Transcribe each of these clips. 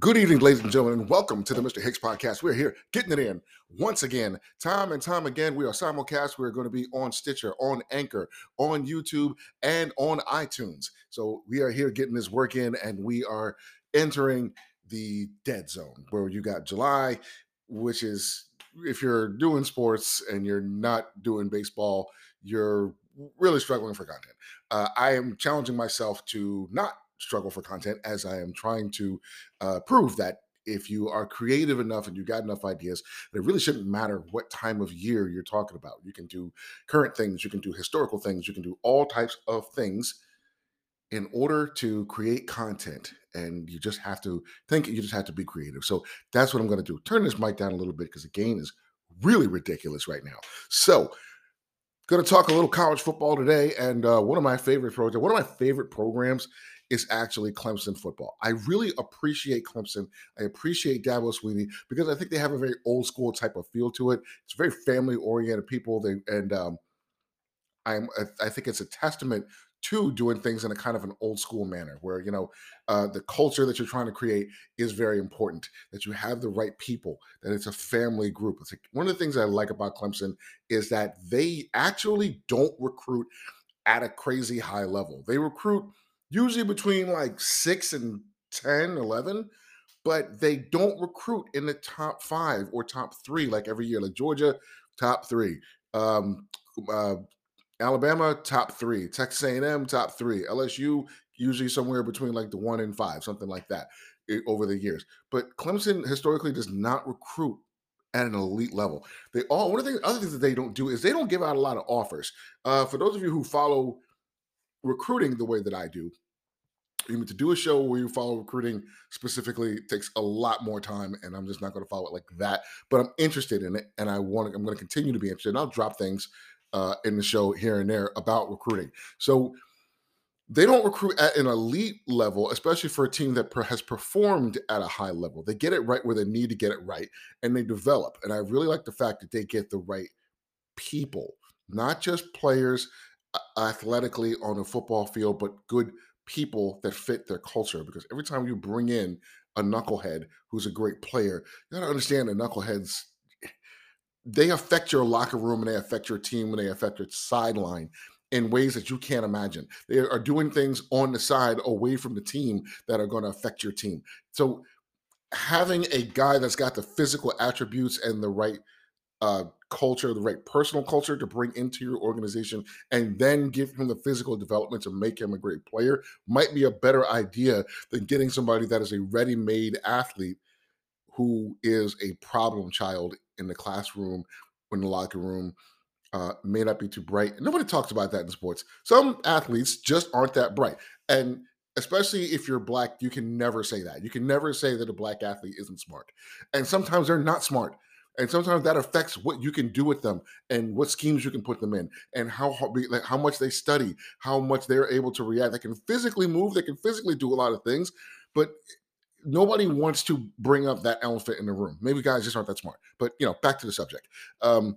Good evening, ladies and gentlemen, and welcome to the Mr. Hicks podcast. We're here getting it in once again, time and time again. We are simulcast. We're going to be on Stitcher, on Anchor, on YouTube, and on iTunes. So we are here getting this work in, and we are entering the dead zone where you got July, which is if you're doing sports and you're not doing baseball, you're really struggling for content. Uh, I am challenging myself to not struggle for content as I am trying to uh, prove that if you are creative enough and you got enough ideas, it really shouldn't matter what time of year you're talking about. You can do current things, you can do historical things, you can do all types of things in order to create content. And you just have to think, you just have to be creative. So that's what I'm going to do. Turn this mic down a little bit because the gain is really ridiculous right now. So, going to talk a little college football today. And uh, one of my favorite programs, one of my favorite programs is actually Clemson football. I really appreciate Clemson. I appreciate Dabo Swinney because I think they have a very old school type of feel to it. It's very family oriented people. They and um, I'm I think it's a testament to doing things in a kind of an old school manner where you know uh, the culture that you're trying to create is very important that you have the right people that it's a family group it's like one of the things i like about clemson is that they actually don't recruit at a crazy high level they recruit usually between like 6 and 10 11 but they don't recruit in the top five or top three like every year like georgia top three um, uh, Alabama top three, Texas A&M top three, LSU usually somewhere between like the one and five, something like that eh, over the years. But Clemson historically does not recruit at an elite level. They all one of the other things that they don't do is they don't give out a lot of offers. Uh, for those of you who follow recruiting the way that I do, you mean to do a show where you follow recruiting specifically takes a lot more time, and I'm just not going to follow it like that. But I'm interested in it, and I want. I'm going to continue to be interested. And I'll drop things uh, in the show here and there about recruiting. So they don't recruit at an elite level, especially for a team that has performed at a high level. They get it right where they need to get it right, and they develop. And I really like the fact that they get the right people, not just players athletically on the football field, but good people that fit their culture. Because every time you bring in a knucklehead who's a great player, you got to understand the knuckleheads they affect your locker room and they affect your team and they affect your sideline in ways that you can't imagine. They are doing things on the side away from the team that are going to affect your team. So having a guy that's got the physical attributes and the right uh, culture, the right personal culture to bring into your organization, and then give him the physical development to make him a great player might be a better idea than getting somebody that is a ready-made athlete who is a problem child in the classroom, in the locker room, uh, may not be too bright. Nobody talks about that in sports. Some athletes just aren't that bright. And especially if you're black, you can never say that. You can never say that a black athlete isn't smart. And sometimes they're not smart. And sometimes that affects what you can do with them and what schemes you can put them in and how how much they study, how much they're able to react. They can physically move, they can physically do a lot of things, but nobody wants to bring up that elephant in the room. Maybe guys just aren't that smart. But you know, back to the subject. Um,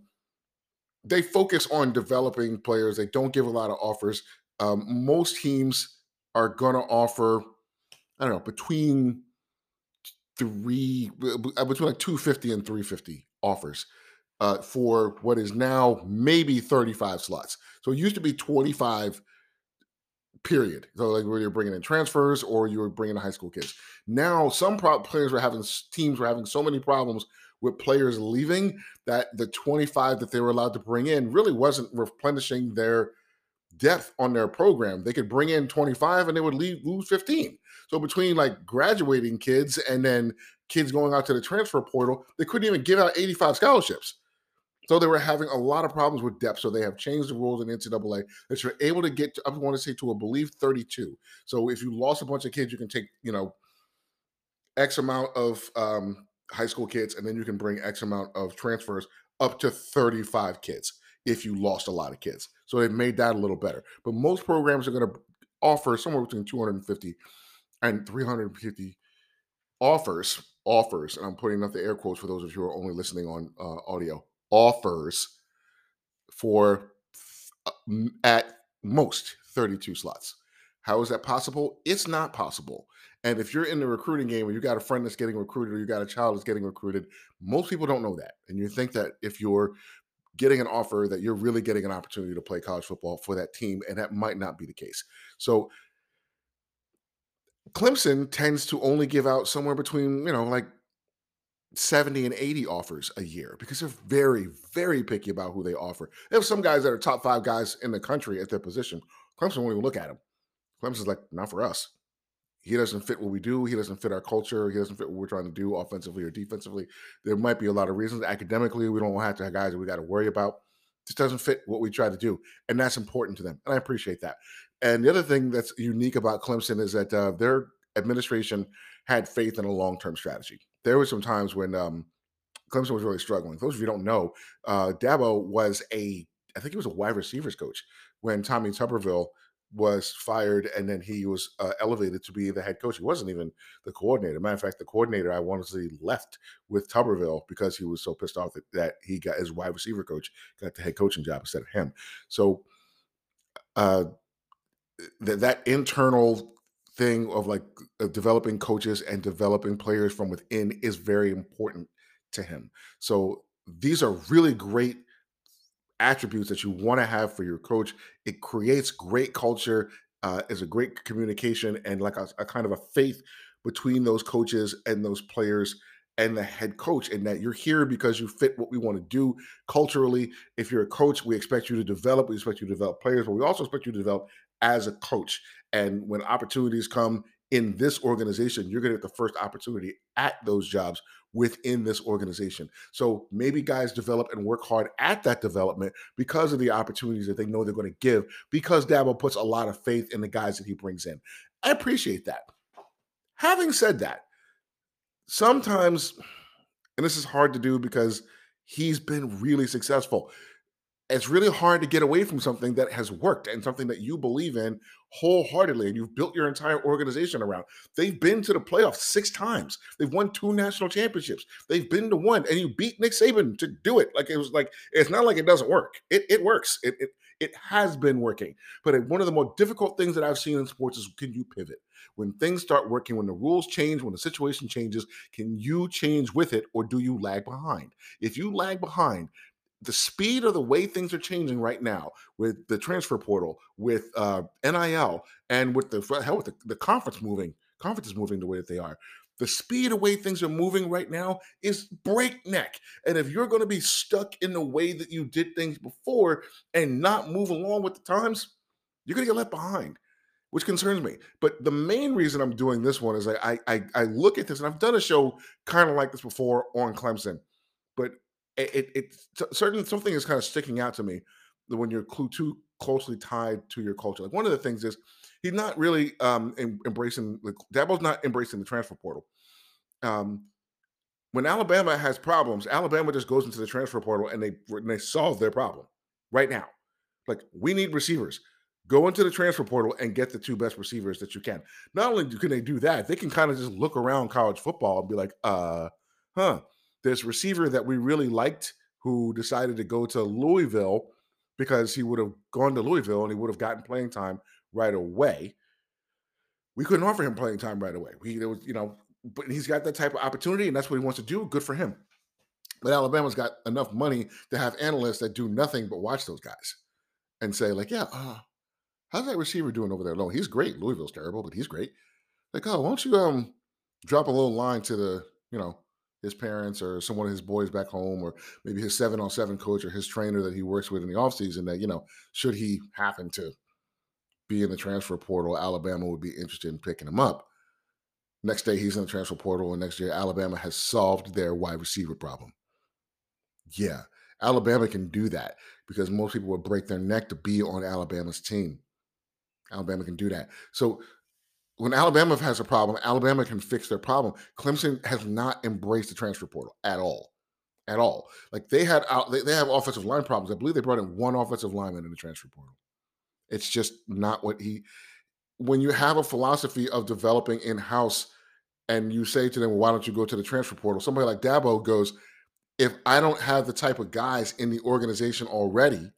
they focus on developing players. They don't give a lot of offers. Um, most teams are going to offer, I don't know, between three, uh, between like 250 and 350 offers uh, for what is now maybe 35 slots. So it used to be 25 period. So like where you're bringing in transfers or you're bringing in high school kids. Now some pro- players were having teams were having so many problems with players leaving that the 25 that they were allowed to bring in really wasn't replenishing their depth on their program. They could bring in 25 and they would leave lose 15. So between like graduating kids and then kids going out to the transfer portal, they couldn't even give out 85 scholarships. So they were having a lot of problems with depth. So they have changed the rules in NCAA that you're able to get, to, I want to say to a believe 32. So if you lost a bunch of kids, you can take, you know, X amount of um, high school kids, and then you can bring X amount of transfers up to 35 kids if you lost a lot of kids. So they've made that a little better. But most programs are going to offer somewhere between 250 and 350 offers, offers, and I'm putting up the air quotes for those of you who are only listening on uh, audio offers for uh, at most 32 slots. How is that possible? It's not possible. And if you're in the recruiting game or you got a friend that's getting recruited or you got a child that's getting recruited, most people don't know that. And you think that if you're getting an offer that you're really getting an opportunity to play college football for that team and that might not be the case. So Clemson tends to only give out somewhere between, you know, like 70 and 80 offers a year because they're very, very picky about who they offer. They have some guys that are top five guys in the country at their position. Clemson won't even look at them. Clemson's like, not for us. He doesn't fit what we do. He doesn't fit our culture. He doesn't fit what we're trying to do offensively or defensively. There might be a lot of reasons. Academically, we don't have to have guys that we got to worry about. Just doesn't fit what we try to do. And that's important to them. And I appreciate that. And the other thing that's unique about Clemson is that uh, their administration had faith in a long term strategy. There were some times when um, Clemson was really struggling. Those of you don't know, uh, Dabo was a, I think he was a wide receivers coach when Tommy Tuberville was fired and then he was uh, elevated to be the head coach. He wasn't even the coordinator. Matter of fact, the coordinator I want to say left with Tuberville because he was so pissed off that, that he got his wide receiver coach got the head coaching job instead of him. So uh, th- that internal thing of like developing coaches and developing players from within is very important to him. So these are really great attributes that you want to have for your coach. It creates great culture, uh, is a great communication, and like a, a kind of a faith between those coaches and those players and the head coach, and that you're here because you fit what we want to do culturally. If you're a coach, we expect you to develop. We expect you to develop players, but we also expect you to develop as a coach. And when opportunities come in this organization, you're going to get the first opportunity at those jobs within this organization. So maybe guys develop and work hard at that development because of the opportunities that they know they're going to give, because Dabo puts a lot of faith in the guys that he brings in. I appreciate that. Having said that, sometimes, and this is hard to do because he's been really successful it's really hard to get away from something that has worked and something that you believe in wholeheartedly and you've built your entire organization around. They've been to the playoffs six times. They've won two national championships. They've been to one, and you beat Nick Saban to do it. Like it was like it's not like it doesn't work. It it works. It it it has been working. But one of the more difficult things that I've seen in sports is can you pivot? When things start working, when the rules change, when the situation changes, can you change with it or do you lag behind? If you lag behind, the speed of the way things are changing right now with the transfer portal, with uh, NIL, and with the hell with the, the conference moving, conference is moving the way that they are. The speed of way things are moving right now is breakneck. And if you're going to be stuck in the way that you did things before and not move along with the times, you're going to get left behind, which concerns me. But the main reason I'm doing this one is I I, I look at this, and I've done a show kind of like this before on Clemson, but it, it, certain something is kind of sticking out to me when you're too closely tied to your culture. Like one of the things is he's not really um, em, embracing. Like Dabo's not embracing the transfer portal. Um, when Alabama has problems, Alabama just goes into the transfer portal and they and they solve their problem right now. Like we need receivers. Go into the transfer portal and get the two best receivers that you can. Not only can they do that, they can kind of just look around college football and be like, uh, huh, this receiver that we really liked who decided to go to Louisville because he would have gone to Louisville and he would have gotten playing time right away. We couldn't offer him playing time right away. There was, you know, but he's got that type of opportunity and that's what he wants to do. Good for him. But Alabama's got enough money to have analysts that do nothing but watch those guys and say, like, yeah, uh, how's that receiver doing over there alone? He's great. Louisville's terrible, but he's great. Like, oh, why don't you um drop a little line to the, you know, his parents or someone of his boys back home or maybe his seven on seven coach or his trainer that he works with in the offseason that you know should he happen to be in the transfer portal alabama would be interested in picking him up. Next day he's in the transfer portal and next year alabama has solved their wide receiver problem. Yeah alabama can do that because most people would break their neck to be on alabama's team. Alabama can do that. So when Alabama has a problem, Alabama can fix their problem. Clemson has not embraced the transfer portal at all, at all. Like they had out, they, they have offensive line problems. I believe they brought in one offensive lineman in the transfer portal. It's just not what he. When you have a philosophy of developing in house, and you say to them, well, "Why don't you go to the transfer portal?" Somebody like Dabo goes, "If I don't have the type of guys in the organization already,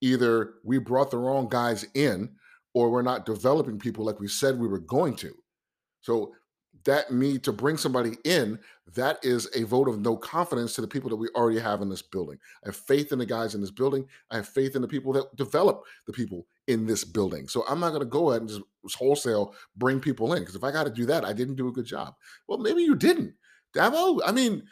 either we brought the wrong guys in." Or we're not developing people like we said we were going to. So that need to bring somebody in, that is a vote of no confidence to the people that we already have in this building. I have faith in the guys in this building. I have faith in the people that develop the people in this building. So I'm not going to go ahead and just wholesale bring people in because if I got to do that, I didn't do a good job. Well, maybe you didn't. Dabo, I mean,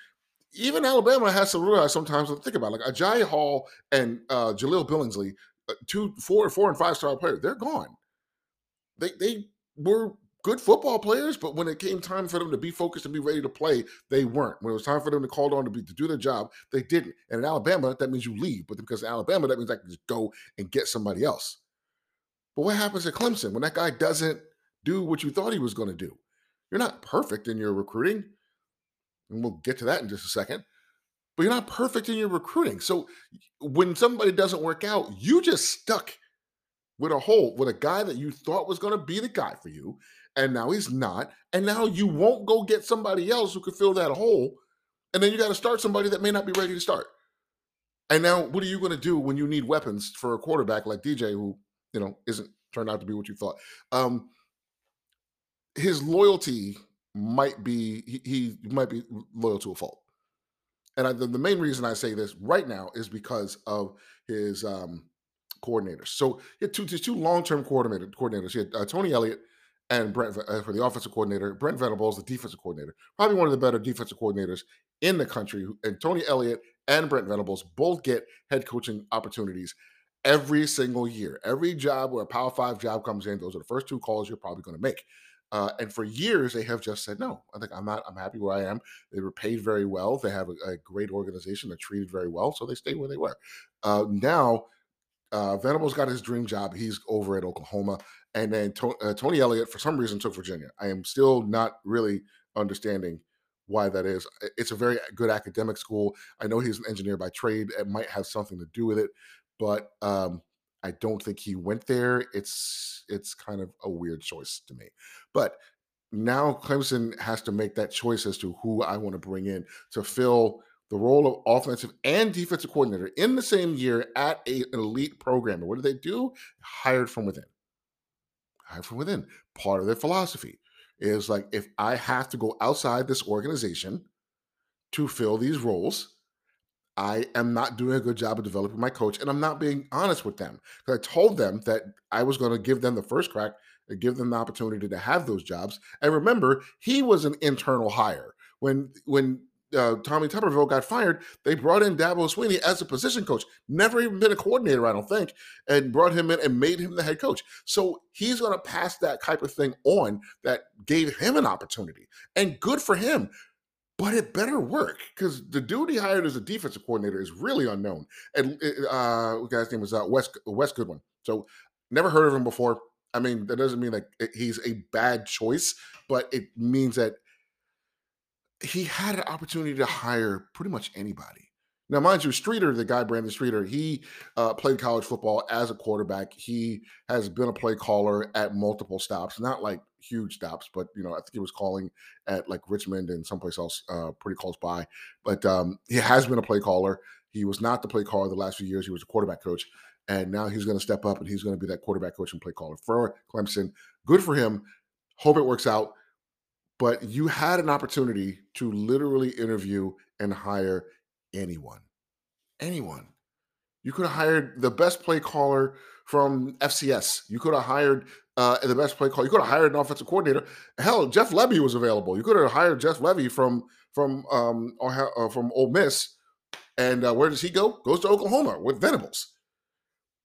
even Alabama has to realize sometimes to think about it. like Agiye Hall and uh, Jahleel Billingsley, Uh, two, four, four, and five star players. They're gone. They they were good football players, but when it came time for them to be focused and be ready to play, they weren't. When it was time for them to call on to be to do their job, they didn't. And in Alabama, that means you leave. But because Alabama, that means I can just go and get somebody else. But what happens at Clemson when that guy doesn't do what you thought he was going to do? You're not perfect in your recruiting. And we'll get to that in just a second. But you're not perfect in your recruiting. So when somebody doesn't work out, you just stuck with a hole with a guy that you thought was going to be the guy for you and now he's not. And now you won't go get somebody else who could fill that hole. And then you got to start somebody that may not be ready to start. And now, what are you going to do when you need weapons for a quarterback like DJ, who you know isn't turned out to be what you thought? Um, his loyalty might be he, he might be loyal to a fault. And I, the, the, main reason I say this right now is because of his um, coordinators. So he had two, two long-term coordinator coordinators. He had uh, Tony Elliott and Brent uh, for the offensive coordinator. Brent Venables, the defensive coordinator, probably one of the better defensive coordinators in the country. And Tony Elliott and Brent Venables both get head coaching opportunities every single year. Every job where a Power Five job comes in, those are the first two calls you're probably going to make. Uh, and for years, they have just said no. I think I'm not. I'm happy where I am. They were paid very well. They have a, a great organization. They're treated very well, so they stay where they were. Uh, now, uh, Venables got his dream job. He's over at Oklahoma, and then to- uh, Tony Elliott, for some reason, took Virginia. I am still not really understanding why that is. It's a very good academic school. I know he's an engineer by trade. It might have something to do with it, but um, I don't think he went there. It's it's kind of a weird choice to me. But now Clemson has to make that choice as to who I want to bring in to fill the role of offensive and defensive coordinator in the same year at a, an elite program. What did they do? Hired from within hired from within. Part of their philosophy is like if I have to go outside this organization to fill these roles, I am not doing a good job of developing my coach, and I'm not being honest with them because I told them that I was going to give them the first crack and give them the opportunity to have those jobs. And remember, he was an internal hire when when uh, Tommy Tuberville got fired, they brought in Dabo Swinney as a position coach. Never even been a coordinator, I don't think, and brought him in and made him the head coach. So he's going to pass that type of thing on that gave him an opportunity. And good for him. But it better work because the dude he hired as a defensive coordinator is really unknown. And uh, the guy's name was uh, Wes Wes Goodwin. So never heard of him before. I mean, that doesn't mean like he's a bad choice, but it means that he had an opportunity to hire pretty much anybody. Now, mind you, Streeter, the guy Brandon Streeter, he uh, played college football as a quarterback. He has been a play caller at multiple stops, not like huge stops, but you know, I think he was calling at like Richmond and someplace else uh, pretty close by. But um, he has been a play caller. He was not the play caller the last few years. He was a quarterback coach, and now he's going to step up and he's going to be that quarterback coach and play caller for Clemson. Good for him. Hope it works out but you had an opportunity to literally interview and hire anyone. Anyone. You could have hired the best play caller from FCS. You could have hired uh, the best play caller. You could have hired an offensive coordinator. Hell, Jeff Lebby was available. You could have hired Jeff Lebby from from um, uh, from Ole Miss. And uh, where does he go? Goes to Oklahoma with Venables.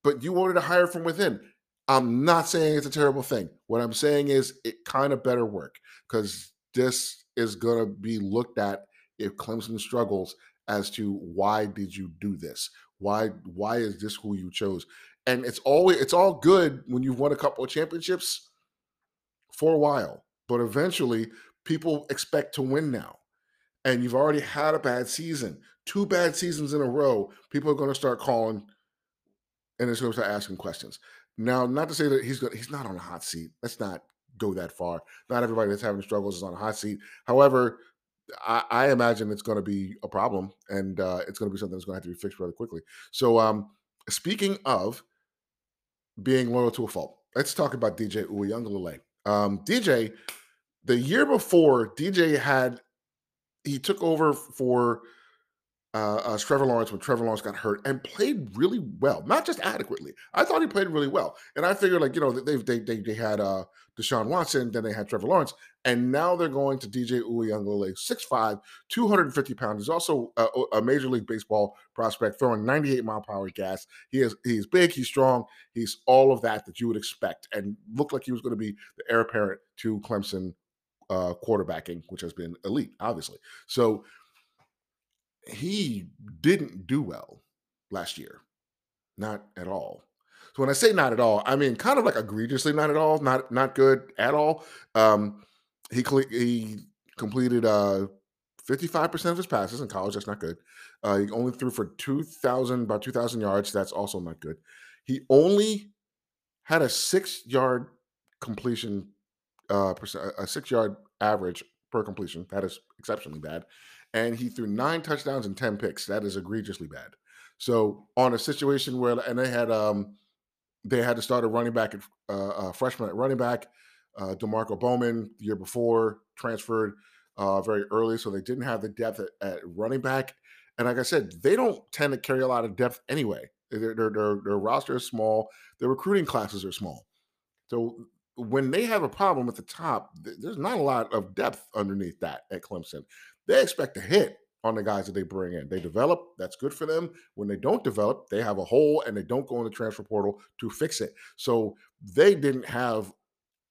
But you wanted to hire from within. I'm not saying it's a terrible thing. What I'm saying is it kind of better work because this is going to be looked at if Clemson struggles as to why did you do this? Why why is this who you chose? And it's always it's all good when you've won a couple of championships for a while, but eventually people expect to win now. And you've already had a bad season, two bad seasons in a row. People are going to start calling and it's going to start asking questions. Now, not to say that he's good, he's not on a hot seat. Let's not go that far. Not everybody that's having struggles is on a hot seat. However, I, I imagine it's going to be a problem, and uh, it's going to be something that's going to have to be fixed rather quickly. So, um, speaking of being loyal to a fault, let's talk about DJ Uiagalelei. Um, DJ, the year before, DJ had he took over for uh, uh, Trevor Lawrence when Trevor Lawrence got hurt and played really well, not just adequately. I thought he played really well, and I figured like you know they they they, they had uh, Deshaun Watson, then they had Trevor Lawrence, and now they're going to DJ Uiagalelei, 6'5", 250 pounds. He's also a, a, Major League Baseball prospect, throwing 98 mile per hour gas. He is he's big, he's strong, he's all of that that you would expect, and looked like he was going to be the heir apparent to Clemson uh, quarterbacking, which has been elite, obviously. So he didn't do well last year, not at all. So when I say not at all, I mean kind of like egregiously not at all, not not good at all. Um, he he completed uh 55% of his passes in college. That's not good. Uh, he only threw for 2,000, about 2,000 yards. That's also not good. He only had a six yard completion, uh, a six yard average per completion. That is exceptionally bad and he threw nine touchdowns and 10 picks. That is egregiously bad. So on a situation where and they had um they had to start a running back at uh, freshman at running back, uh, Demarkcus Bowman the year before transferred uh, very early, so they didn't have the depth at, at, running back. And like I said, they don't tend to carry a lot of depth anyway. Their, their, their, their roster is small. Their recruiting classes are small. So when they have a problem at the top, there's not a lot of depth underneath that at Clemson they expect to hit on the guys that they bring in. They develop, that's good for them. When they don't develop, they have a hole and they don't go in the transfer portal to fix it. So they didn't have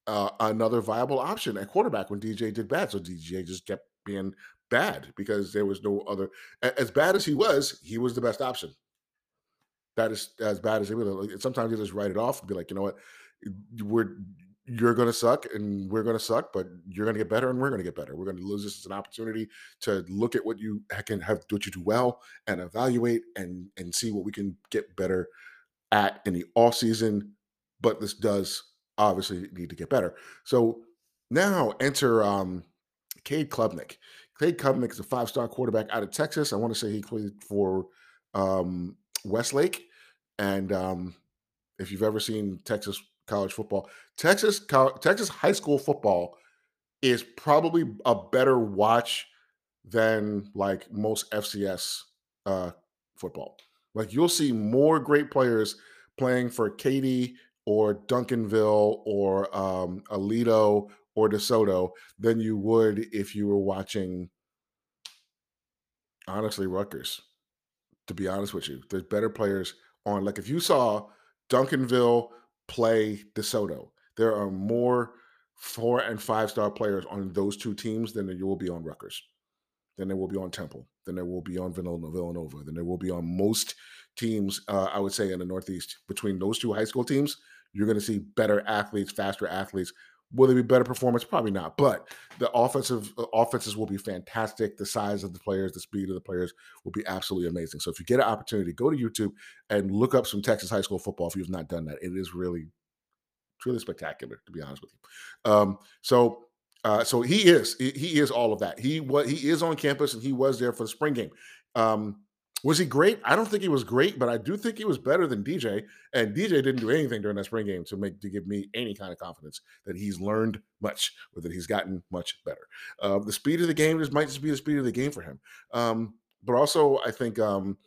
uh, another viable option at quarterback when DJ did bad. So DJ just kept being bad because there was no other. As bad as he was, he was the best option. That is as bad as he was. Sometimes you just write it off and be like, you know what, we're you're going to suck and we're going to suck, but you're going to get better and we're going to get better. We're going to lose this as an opportunity to look at what you can have, what you do well, and evaluate and and see what we can get better at in the off season. But this does obviously need to get better. So now enter um, Cade Klubnik. Cade Klubnik is a five star quarterback out of Texas. I want to say he played for um, Westlake, and um, if you've ever seen Texas college football. Texas Texas high school football is probably a better watch than like most FCS uh, football. Like you'll see more great players playing for Katy or Duncanville or um, Aledo or DeSoto than you would if you were watching, honestly, Rutgers. To be honest with you, there's better players on. Like if you saw Duncanville play DeSoto. There are more four and five star players on those two teams than there will be on Rutgers. than there will be on Temple. than there will be on Villanova. than there will be on most teams, uh, I would say, in the Northeast. Between those two high school teams, you're going to see better athletes, faster athletes Will there be better performance? Probably not. But the offensive uh, offenses will be fantastic. The size of the players, the speed of the players will be absolutely amazing. So if you get an opportunity, go to YouTube and look up some Texas high school football if you've not done that. It is really, truly spectacular, to be honest with you. Um, so uh, so he is he is all of that. He was he is on campus and he was there for the spring game. Um, was he great? I don't think he was great, but I do think he was better than DJ. And DJ didn't do anything during that spring game to make to give me any kind of confidence that he's learned much or that he's gotten much better. Uh, the speed of the game just might just be the speed of the game for him. Um, but also, I think um,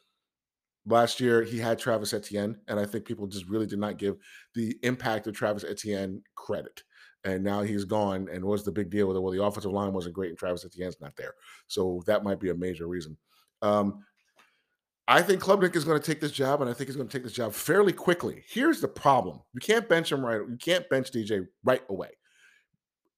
last year he had Travis Etienne, and I think people just really did not give the impact of Travis Etienne credit. And now he's gone. And what's the big deal with it? Well, the offensive line wasn't great, and Travis Etienne's not there. So that might be a major reason. Um, I think Klubnik is going to take this job, and I think he's going to take this job fairly quickly. Here's the problem: you can't bench him right. You can't bench DJ right away.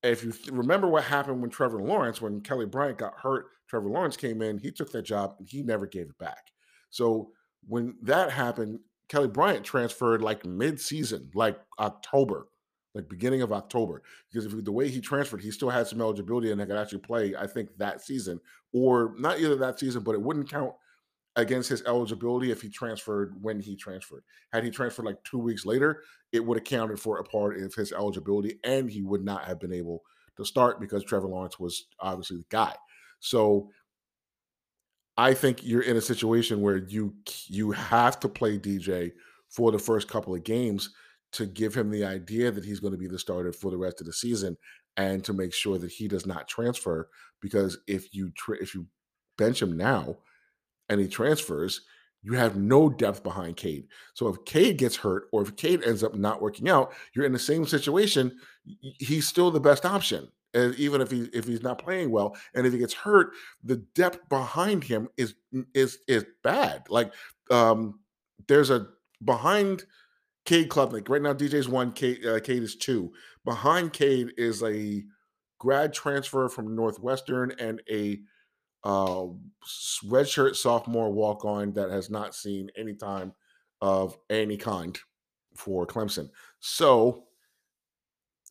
If you th- remember what happened when Trevor Lawrence, when Kelly Bryant got hurt, Trevor Lawrence came in. He took that job, and he never gave it back. So when that happened, Kelly Bryant transferred like mid-season, like October, like beginning of October, because if the way he transferred, he still had some eligibility and he could actually play. I think that season, or not either that season, but it wouldn't count against his eligibility if he transferred when he transferred. Had he transferred like two weeks later, it would have counted for a part of his eligibility, and he would not have been able to start because Trevor Lawrence was obviously the guy. So I think you're in a situation where you you have to play DJ for the first couple of games to give him the idea that he's going to be the starter for the rest of the season and to make sure that he does not transfer because if you tra- if you bench him now and he transfers you have no depth behind Cade. So if Cade gets hurt or if Cade ends up not working out, you're in the same situation. He's still the best option. And even if he if he's not playing well, and if he gets hurt, the depth behind him is is is bad. Like um, there's a behind Cade Klubnik right now. DJ's one, Cade, uh, Cade is two. Behind Cade is a grad transfer from Northwestern and a uh, redshirt sophomore walk on that has not seen any time of any kind for Clemson. So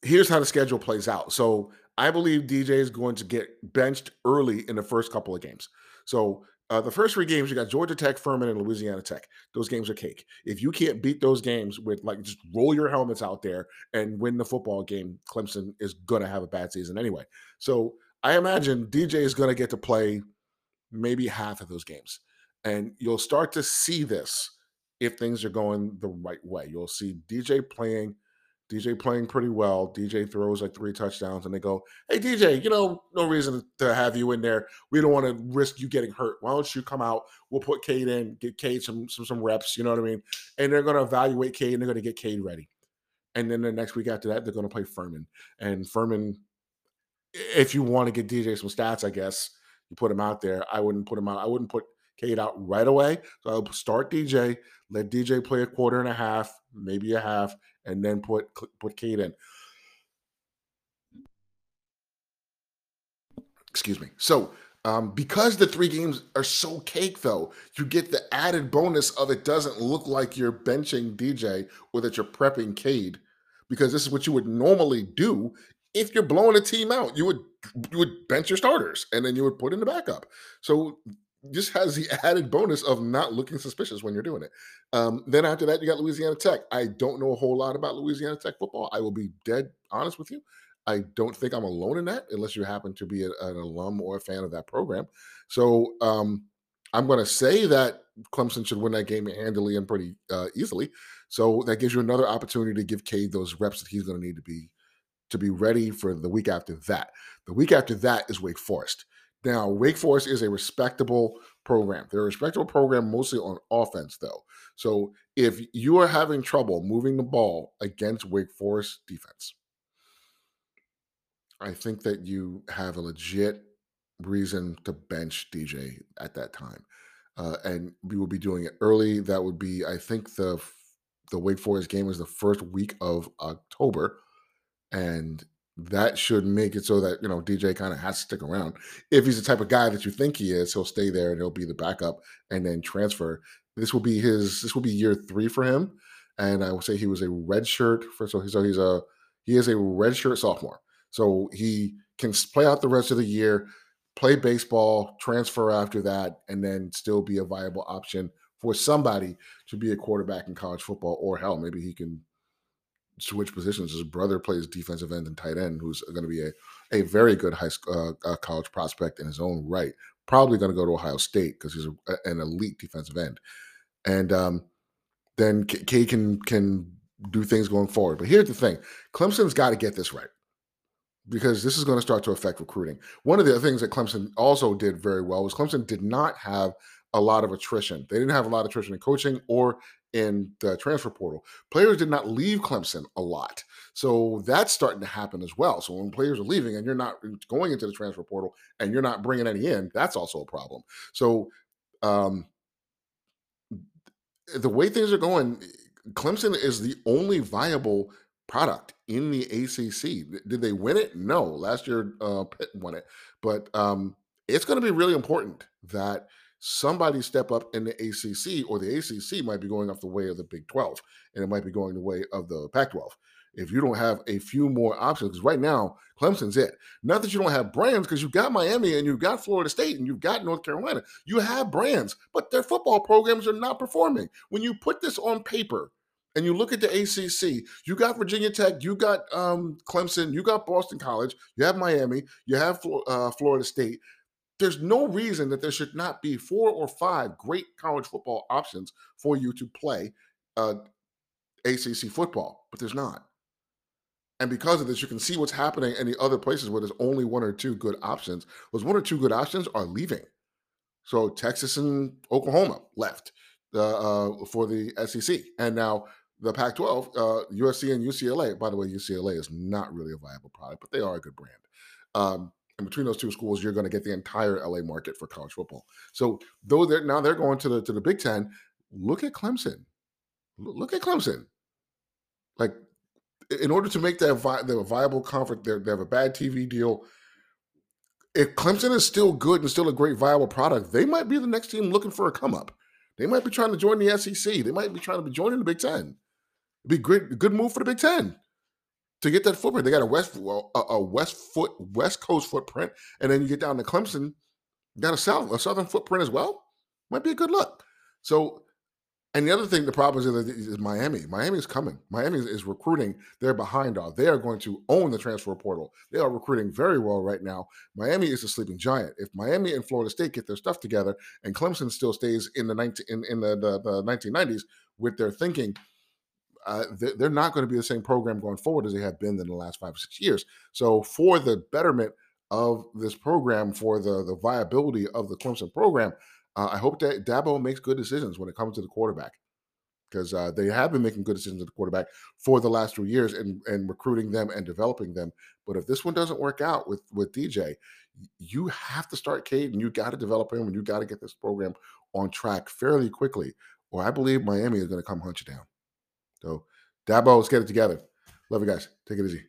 here's how the schedule plays out. So I believe DJ is going to get benched early in the first couple of games. So uh, the first three games, you got Georgia Tech, Furman, and Louisiana Tech. Those games are cake. If you can't beat those games with like just roll your helmets out there and win the football game, Clemson is gonna have a bad season anyway. So I imagine DJ is gonna get to play maybe half of those games, and you'll start to see this if things are going the right way. You'll see DJ playing DJ playing pretty well. DJ throws like three touchdowns, and they go, "Hey DJ, you know, no reason to have you in there. We don't want to risk you getting hurt. Why don't you come out? We'll put Cade in, get Cade some some some reps. You know what I mean? And they're going to evaluate Cade, and they're going to get Cade ready. And then the next week after that, they're going to play Furman. And Furman, if you want to get DJ some stats, I guess you put him out there. I wouldn't put him out. I wouldn't put Cade out right away. So I'll start DJ, let DJ play a quarter and a half, maybe a half, and then put put Cade in. Excuse me. So um, because the three games are so cake, though, you get the added bonus of it doesn't look like you're benching DJ or that you're prepping Cade, because this is what you would normally do if you're blowing a team out. You would you would bench your starters and then you would put in the backup. So just has the added bonus of not looking suspicious when you're doing it. Um, then after that, you got Louisiana Tech. I don't know a whole lot about Louisiana Tech football. I will be dead honest with you. I don't think I'm alone in that, unless you happen to be a, an alum or a fan of that program. So um, I'm going to say that Clemson should win that game handily and pretty uh, easily. So that gives you another opportunity to give Cade those reps that he's going to need to be to be ready for the week after that. The week after that is Wake Forest. Now, Wake Forest is a respectable program. They're a respectable program mostly on offense, though. So if you are having trouble moving the ball against Wake Forest defense, I think that you have a legit reason to bench DJ at that time. Uh, and we will be doing it early. That would be, I think, the the Wake Forest game is the first week of October, and that should make it so that you know DJ kind of has to stick around. If he's the type of guy that you think he is, he'll stay there and he'll be the backup and then transfer. This will be his. This will be year three for him, and I would say he was a red shirt for. So, so he's a he is a red shirt sophomore. So he can play out the rest of the year, play baseball, transfer after that, and then still be a viable option for somebody to be a quarterback in college football. Or hell, maybe he can switch positions. His brother plays defensive end and tight end, who's going to be a, a very good high school uh, uh, college prospect in his own right. Probably going to go to Ohio State because he's a, an elite defensive end, and um, then K can can do things going forward. But here's the thing: Clemson's got to get this right because this is going to start to affect recruiting. One of the things that Clemson also did very well was Clemson did not have a lot of attrition. They didn't have a lot of attrition in coaching or in the transfer portal. Players did not leave Clemson a lot. So that's starting to happen as well. So when players are leaving and you're not going into the transfer portal and you're not bringing any in, that's also a problem. So um, the way things are going, Clemson is the only viable product in the ACC. Did they win it? No. Last year, uh, Pitt won it. But um, it's going to be really important that – somebody step up in the ACC, or the ACC might be going off the way of the Big 12, and it might be going the way of the Pac 12. If you don't have a few more options, because right now, Clemson's it. Not that you don't have brands, because you've got Miami and you've got Florida State and you've got North Carolina. You have brands, but their football programs are not performing. When you put this on paper, and you look at the ACC, you got Virginia Tech, you got um, Clemson, you got Boston College, you have Miami, you have uh, Florida State there's no reason that there should not be four or five great college football options for you to play. Uh, ACC football, but there's not. And because of this, you can see what's happening in the other places where there's only one or two good options. Those one or two good options are leaving. So Texas and Oklahoma left uh, uh, for the SEC, and now the Pac-12, uh, USC and UCLA. By the way, UCLA is not really a viable product, but they are a good brand. Um, and between those two schools, you're going to get the entire LA market for college football. So though they're now they're going to the to the Big Ten, look at Clemson. Look at Clemson. Like in order to make that vi- a viable conference, they have a bad TV deal. If Clemson is still good and still a great viable product, they might be the next team looking for a come up. They might be trying to join the SEC. They might be trying to be joining the Big Ten. It'd be great, good move for the Big Ten to get that footprint. They got a west a, west foot west coast footprint, and then you get down to Clemson, got a south a southern footprint as well. Might be a good look. So and the other thing, the problem is, is Miami. Miami is coming. Miami is, is, recruiting. They're behind all. They are going to own the transfer portal. They are recruiting very well right now. Miami is a sleeping giant. If Miami and Florida State get their stuff together, and Clemson still stays in the 19, in, in the, the, the 1990s with their thinking, uh, they're not going to be the same program going forward as they have been in the last five or six years. So for the betterment of this program, for the the viability of the Clemson program, uh, I hope that Dabo makes good decisions when it comes to the quarterback because uh, they have been making good decisions at the quarterback for the last three years and, and recruiting them and developing them. But if this one doesn't work out with with DJ, you have to start Cade and you got to develop him and you got to get this program on track fairly quickly, or I believe Miami is going to come hunt you down. So Dabo, let's get it together. Love you guys. Take it easy.